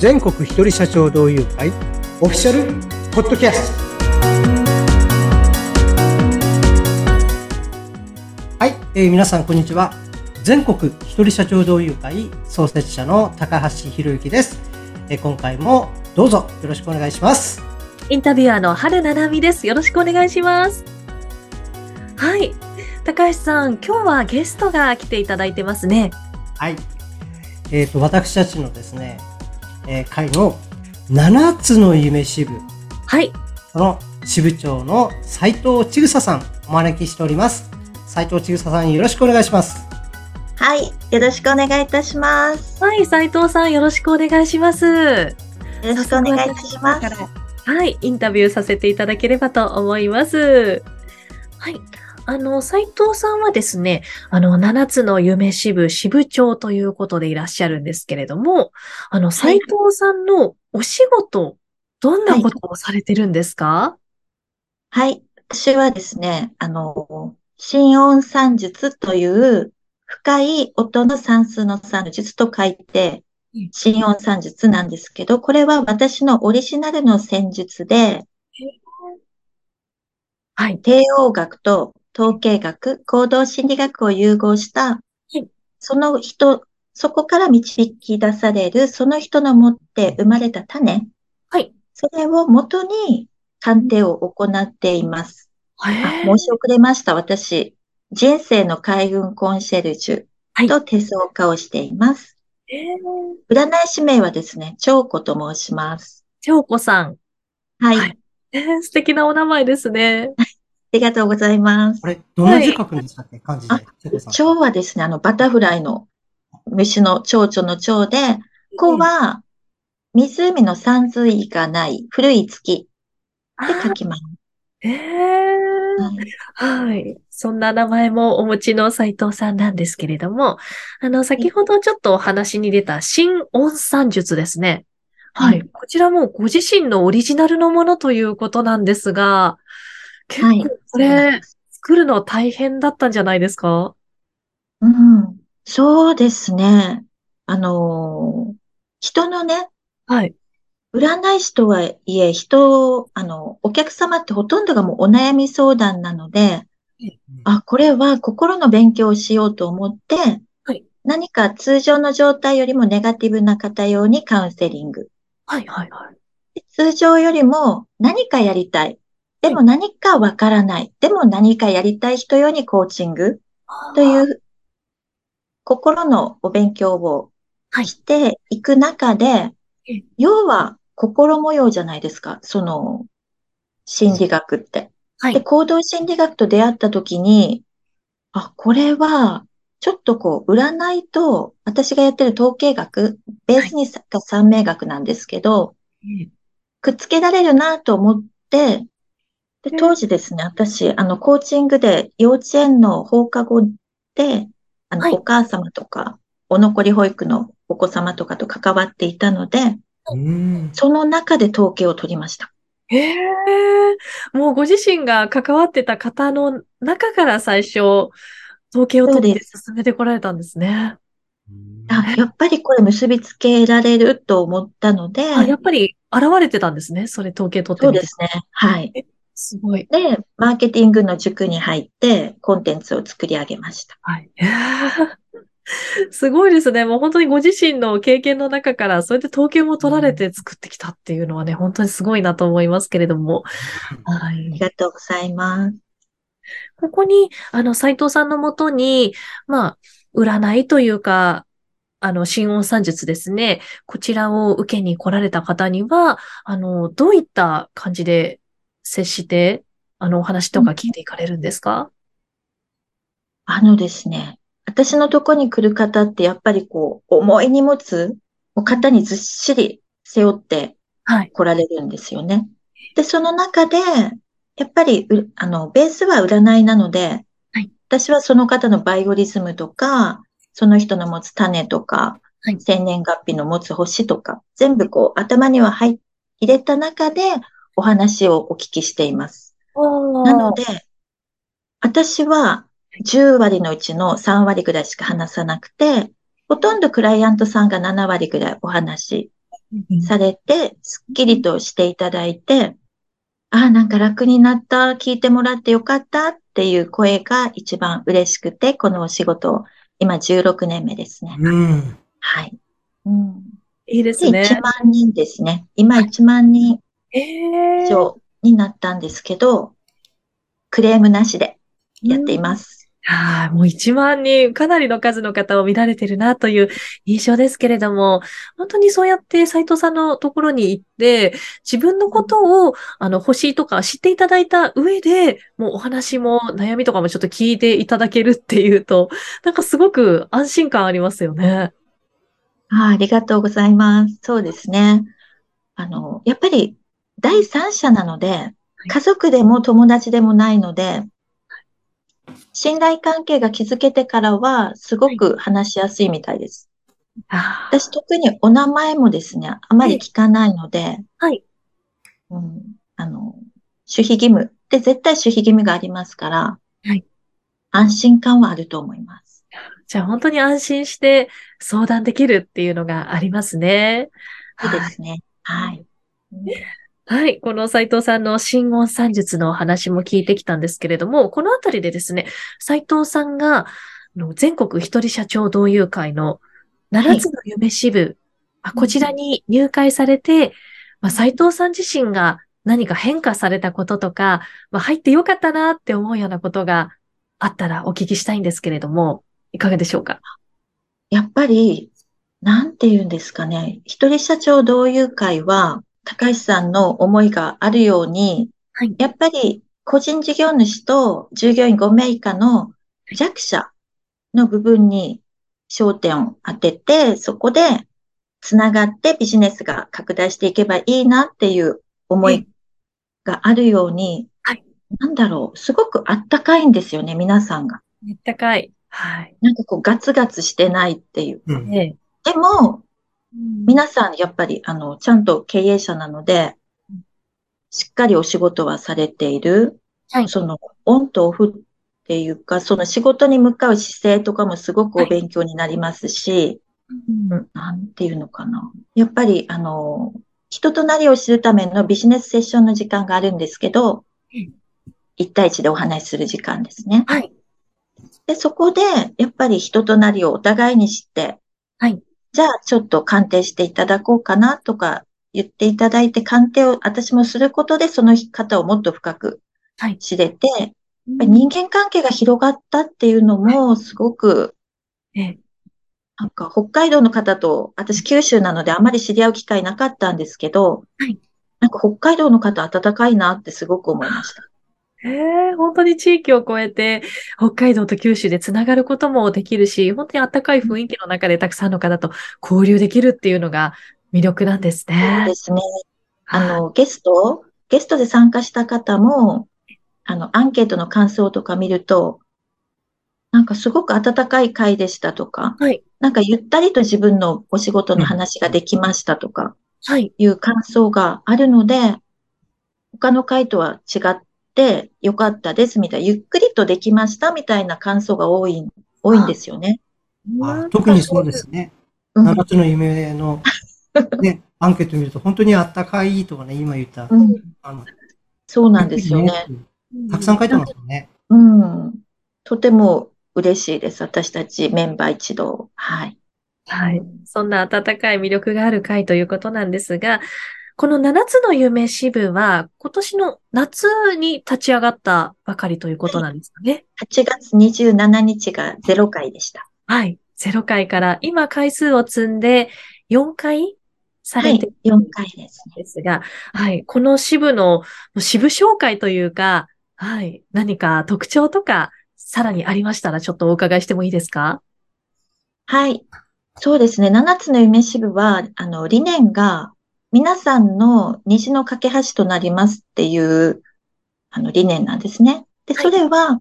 全国一人社長同友会オフィシャルポッドキャスト。はい、えー、皆さんこんにちは。全国一人社長同友会創設者の高橋博之です、えー、今回もどうぞよろしくお願いします。インタビュアーの春七海です。よろしくお願いします。はい。高橋さん今日はゲストが来ていただいてますね。はい。えっ、ー、と私たちのですねえー、会の7つの夢支部。はい。その支部長の斉藤千草さん、お招きしております。斉藤千草さん、よろしくお願いします。はい。よろしくお願いいたします。はい。斉藤さん、よろしくお願いします。よろしくお願いいたします。はい。インタビューさせていただければと思います。はい。あの、斉藤さんはですね、あの、7つの夢支部支部長ということでいらっしゃるんですけれども、あの、斉藤さんのお仕事、どんなことをされてるんですか、はい、はい。私はですね、あの、心音算術という深い音の算数の算術と書いて、心音算術なんですけど、これは私のオリジナルの戦術で、はい。帝王学と統計学、行動心理学を融合した、はい、その人、そこから導き出される、その人の持って生まれた種、はい。それを元に鑑定を行っています。はい、申し遅れました。私、人生の海軍コンシェルジュと手相家をしています。はい、占い師名はですね、長子と申します。長子さん。はい。はい、えー、素敵なお名前ですね。ありがとうございます。あれ、どの字書くんでしたっけ、はい、漢字で。蝶はですね、あの、バタフライの虫の蝶々の蝶で、子は、湖の山水がない古い月で書きます。ええー、はい。そんな名前もお持ちの斉藤さんなんですけれども、あの、先ほどちょっとお話に出た新音算術ですね。はい。こちらもご自身のオリジナルのものということなんですが、結構これ、作るの大変だったんじゃないですか？うん。そうですね。あの、人のね、はい。占い師とはいえ、人、あの、お客様ってほとんどがもうお悩み相談なので、あ、これは心の勉強をしようと思って、はい、何か通常の状態よりもネガティブな方用にカウンセリング。はいはいはい。通常よりも何かやりたい。でも何かわからない。でも何かやりたい人用にコーチングという心のお勉強をしていく中で、要は心模様じゃないですか。その心理学って。はい、で、行動心理学と出会った時に、あ、これは、ちょっとこう、占いと、私がやってる統計学、ベースにが三名学なんですけど、くっつけられるなと思って、で、当時ですね、私、あの、コーチングで幼稚園の放課後で、あの、はい、お母様とか、お残り保育のお子様とかと関わっていたので、その中で統計を取りました。へえ、もうご自身が関わってた方の中から最初、統計を取って進めてこられたんですね。あ、やっぱりこれ結びつけられると思ったので。あ、やっぱり現れてたんですね。それ統計取ってそうですね。はい。すごい。で、マーケティングの塾に入って、コンテンツを作り上げました。はい。すごいですね。もう本当にご自身の経験の中から、それで統計も取られて作ってきたっていうのはね、本当にすごいなと思いますけれども。はい。ありがとうございます。ここに、あの、斎藤さんのもとに、まあ、占いというか、あの、心音算術ですね。こちらを受けに来られた方には、あの、どういった感じで接して、あの、お話とか聞いていかれるんですか、あのですね、私のとこに来る方ってやっぱりこう、重い荷物を肩にずっしり背負って来られるんですよね。はい、で、その中で、やっぱり、あの、ベースは占いなので、はい、私はその方のバイオリズムとか、その人の持つ種とか、はい、生年月日の持つ星とか、全部こう頭には入れた中で、お話をお聞きしています。なので、私は10割のうちの3割ぐらいしか話さなくて、ほとんどクライアントさんが7割ぐらいお話されて、すっきりとしていただいて、ああ、なんか楽になった、聞いてもらってよかったっていう声が一番嬉しくて、このお仕事を今16年目ですね。うん。はい。うん、で、いいですね。1万人ですね。今1万人ええ以上になったんですけど、クレームなしでやっています。はい、もう1万人、かなりの数の方を見られてるなという印象ですけれども、本当にそうやって斉藤さんのところに行って、自分のことを、あの、欲しいとか知っていただいた上で、もうお話も悩みとかもちょっと聞いていただけるっていうと、なんかすごく安心感ありますよね。ああありがとうございます。そうですね。あの、やっぱり第三者なので、家族でも友達でもないので、信頼関係が築けてからは、すごく話しやすいみたいです。あー私特にお名前もですね、あまり聞かないので、はい。うん、あの、守秘義務で絶対守秘義務がありますから、はい安心感はあると思います。じゃあ本当に安心して相談できるっていうのがありますね。そうではいすね。はい。うんはい。この斉藤さんの新音算術のお話も聞いてきたんですけれども、このあたりでですね、斉藤さんがあの全国一人社長同友会の7つの夢支部、あこちらに入会されて、まあ、斉藤さん自身が何か変化されたこととか、まあ、入ってよかったなって思うようなことがあったらお聞きしたいんですけれども、いかがでしょうか？やっぱり、なんて言うんですかね。一人社長同友会は、高橋さんの思いがあるように、はい。やっぱり個人事業主と従業員5名以下の弱者の部分に焦点を当てて、そこでつながってビジネスが拡大していけばいいなっていう思いがあるようにはい、なんだろう、すごくあったかいんですよね、皆さんが。めったかい。はい。なんかこうガツガツしてないっていう。うん。ええでも、うん皆さんやっぱり、あの、ちゃんと経営者なのでうん、しっかりお仕事はされている。はいその、オンとオフっていうか、その仕事に向かう姿勢とかもすごくお勉強になりますし、うんなんていうのかな。やっぱり、あの、人となりを知るためのビジネスセッションの時間があるんですけどうん、一対一でお話しする時間ですね。はい。で、そこで、やっぱり人となりをお互いに知って、はい。じゃあちょっと鑑定していただこうかなとか言っていただいて、鑑定を私もすることでその方をもっと深くはい。知れて、やっぱり人間関係が広がったっていうのもすごく、ええなんか北海道の方と、私九州なのであまり知り合う機会なかったんですけど、はいなんか北海道の方温かいなってすごく思いました。へえ、本当に地域を越えて、北海道と九州でつながることもできるし、本当に暖かい雰囲気の中でたくさんの方と交流できるっていうのが魅力なんですそうねで。すね。あはいの、ゲスト、ゲストで参加した方も、あの、アンケートの感想とか見ると、なんかすごく温かい会でしたとか、はい。なんかゆったりと自分のお仕事の話ができましたとかはい。いう感想があるので、他の会とは違ってよかったですみたいな、ゆっくりとできましたみたいな感想が多い、多いんですよね。あ特にそうですね。うん7つの夢の、ね、アンケート見ると本当にあったかいとかね、今言った。うん、あのそうなんですよね。たくさん書いてますよね。うん。とても嬉しいです。私たちメンバー一同。はい。はい。そんな温かい魅力がある会ということなんですが、この7つの夢支部は今年の夏に立ち上がったばかりということなんですかね。8月27日が0回でした。はい。0回から今回数を積んで4回さはいれて。4回ですね。ですが、はい。この支部の支部紹介というか、はい。何か特徴とか、さらにありましたらちょっとお伺いしてもいいですか？はい。そうですね。7つの夢支部は、あの、理念が皆さんの虹の架け橋となりますっていう、あの、理念なんですね。で、はいそれは、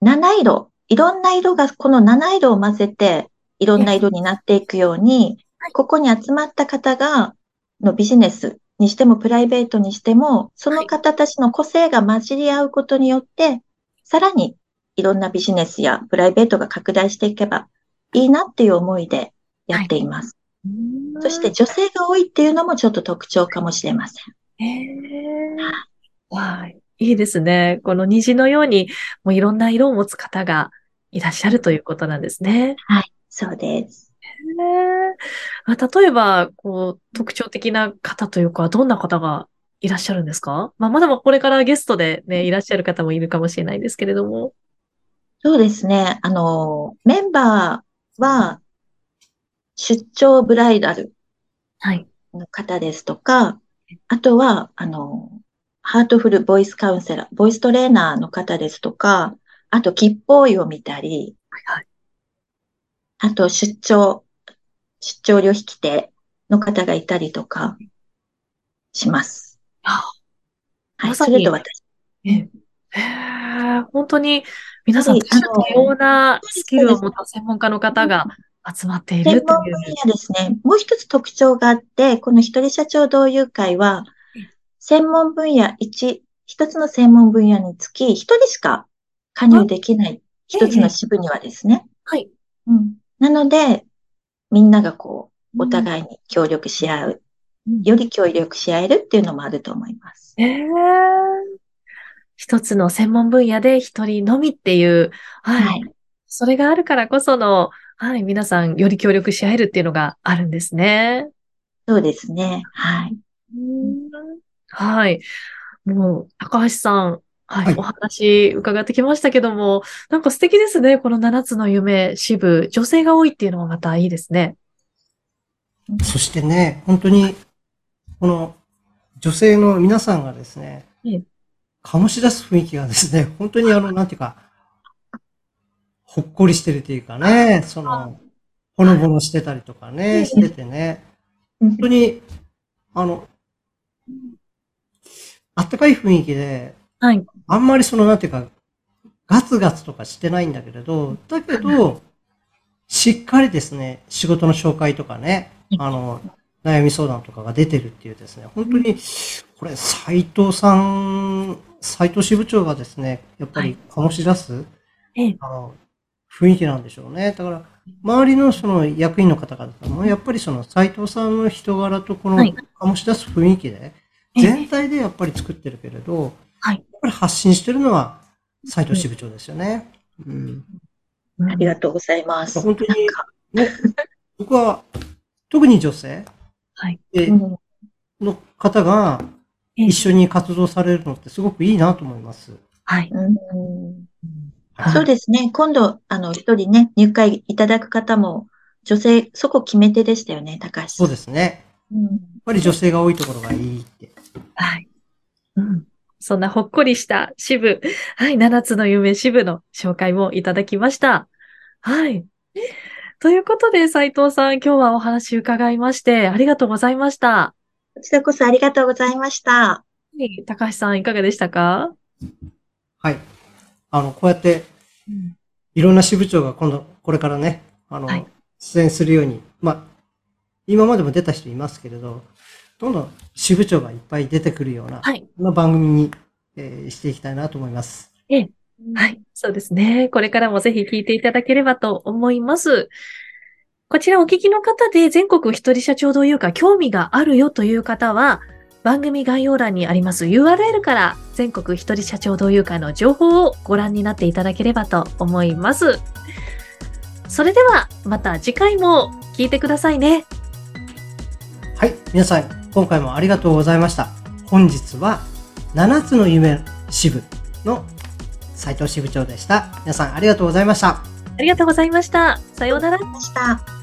七色、いろんな色が、この七色を混ぜて、いろんな色になっていくようにはい、ここに集まった方が、のビジネスにしてもプライベートにしても、その方たちの個性が混じり合うことによって、さらにいろんなビジネスやプライベートが拡大していけばいいなっていう思いでやっています。そして女性が多いっていうのもちょっと特徴かもしれません。へえ。はい。いいですね。この虹のように、もういろんな色を持つ方がいらっしゃるということなんですね。はい、そうです。へえ。あ例えば、こう、特徴的な方というか、どんな方がいらっしゃるんですか？まあ、まだまだこれからゲストでね、いらっしゃる方もいるかもしれないんですけれども。そうですね。あの、メンバーは、出張ブライダルはい。の方ですとか、あとは、あの、ハートフルボイスカウンセラー、ボイストレーナーの方ですとか、あと、吉報医を見たり、はい。あと、出張、出張旅引き手の方がいたりとかします。あはい、それと私。ええへえ、本当に皆さん、はい多種多様なスキルを持った専門家の方が集まってい専るという。門分野ですね。もう一つ特徴があって、この一人社長同友会はえ、専門分野一、一つの専門分野につき、一人しか加入できない一つの支部にはですね。はい。うん。なので、みんながこう、お互いに協力し合う、うんより協力し合えるっていうのもあると思います。ええ一つの専門分野で一人のみっていう、はい。はい。それがあるからこその、はい、皆さんより協力し合えるっていうのがあるんですね。そうですね。はい。はい。もう、高橋さん、はい、はいお話伺ってきましたけども、なんか素敵ですね。この7つの夢支部、女性が多いっていうのはまたいいですね。そしてね、本当に、この女性の皆さんがですねええ、醸し出す雰囲気がですね、本当にあの、なんていうか、ほっこりしてるというかね、その、ほのぼのしてたりとかええね、しててね、うん。本当に、あの、あったかい雰囲気で、はい。あんまりその、なんていうか、ガツガツとかしてないんだけれど、だけど、しっかりですね、仕事の紹介とかね、あの、悩み相談とかが出てるっていうですね、本当に、これ、斉藤さん、斉藤支部長がですね、やっぱり醸し出す、ええ。あの、雰囲気なんでしょうね。だから、周りのその役員の方々も、やっぱりその斉藤さんの人柄とこのはい醸し出す雰囲気で、ええ全体でやっぱり作ってるけれど、はいやっぱり発信してるのは斉藤支部長ですよね。うん。ありがとうございます。本当にね、僕は、特に女性の方がええ一緒に活動されるのってすごくいいなと思います。はい。うんはいそうですね。今度、あの、一人ね、入会いただく方も、女性、そこ決め手でしたよね、高橋さん。そうですね。うんやっぱり女性が多いところがいいって。はい。うん。そんなほっこりした支部、はい、7つの夢支部の紹介もいただきました。はい。ということで、斉藤さん、今日はお話伺いまして、ありがとうございました。こちらこそありがとうございました。はい高橋さん、いかがでしたか？はい。あの、こうやって、いろんな支部長が今度、これからね、あの、はい出演するように、まあ、今までも出た人いますけれど、どんどん支部長がいっぱい出てくるような、はい。番組に、えーしていきたいなと思います。はい。そうですね。これからもぜひ聞いていただければと思います。こちらお聞きの方で全国一人社長同友会興味があるよという方は、番組概要欄にあります URL から全国一人社長同友会の情報をご覧になっていただければと思います。それではまた次回も聞いてくださいね。はい。皆さん、今回もありがとうございました。本日は、7つの夢支部の斉藤支部長でした。皆さん、ありがとうございました。ありがとうございました。さようなら。ました。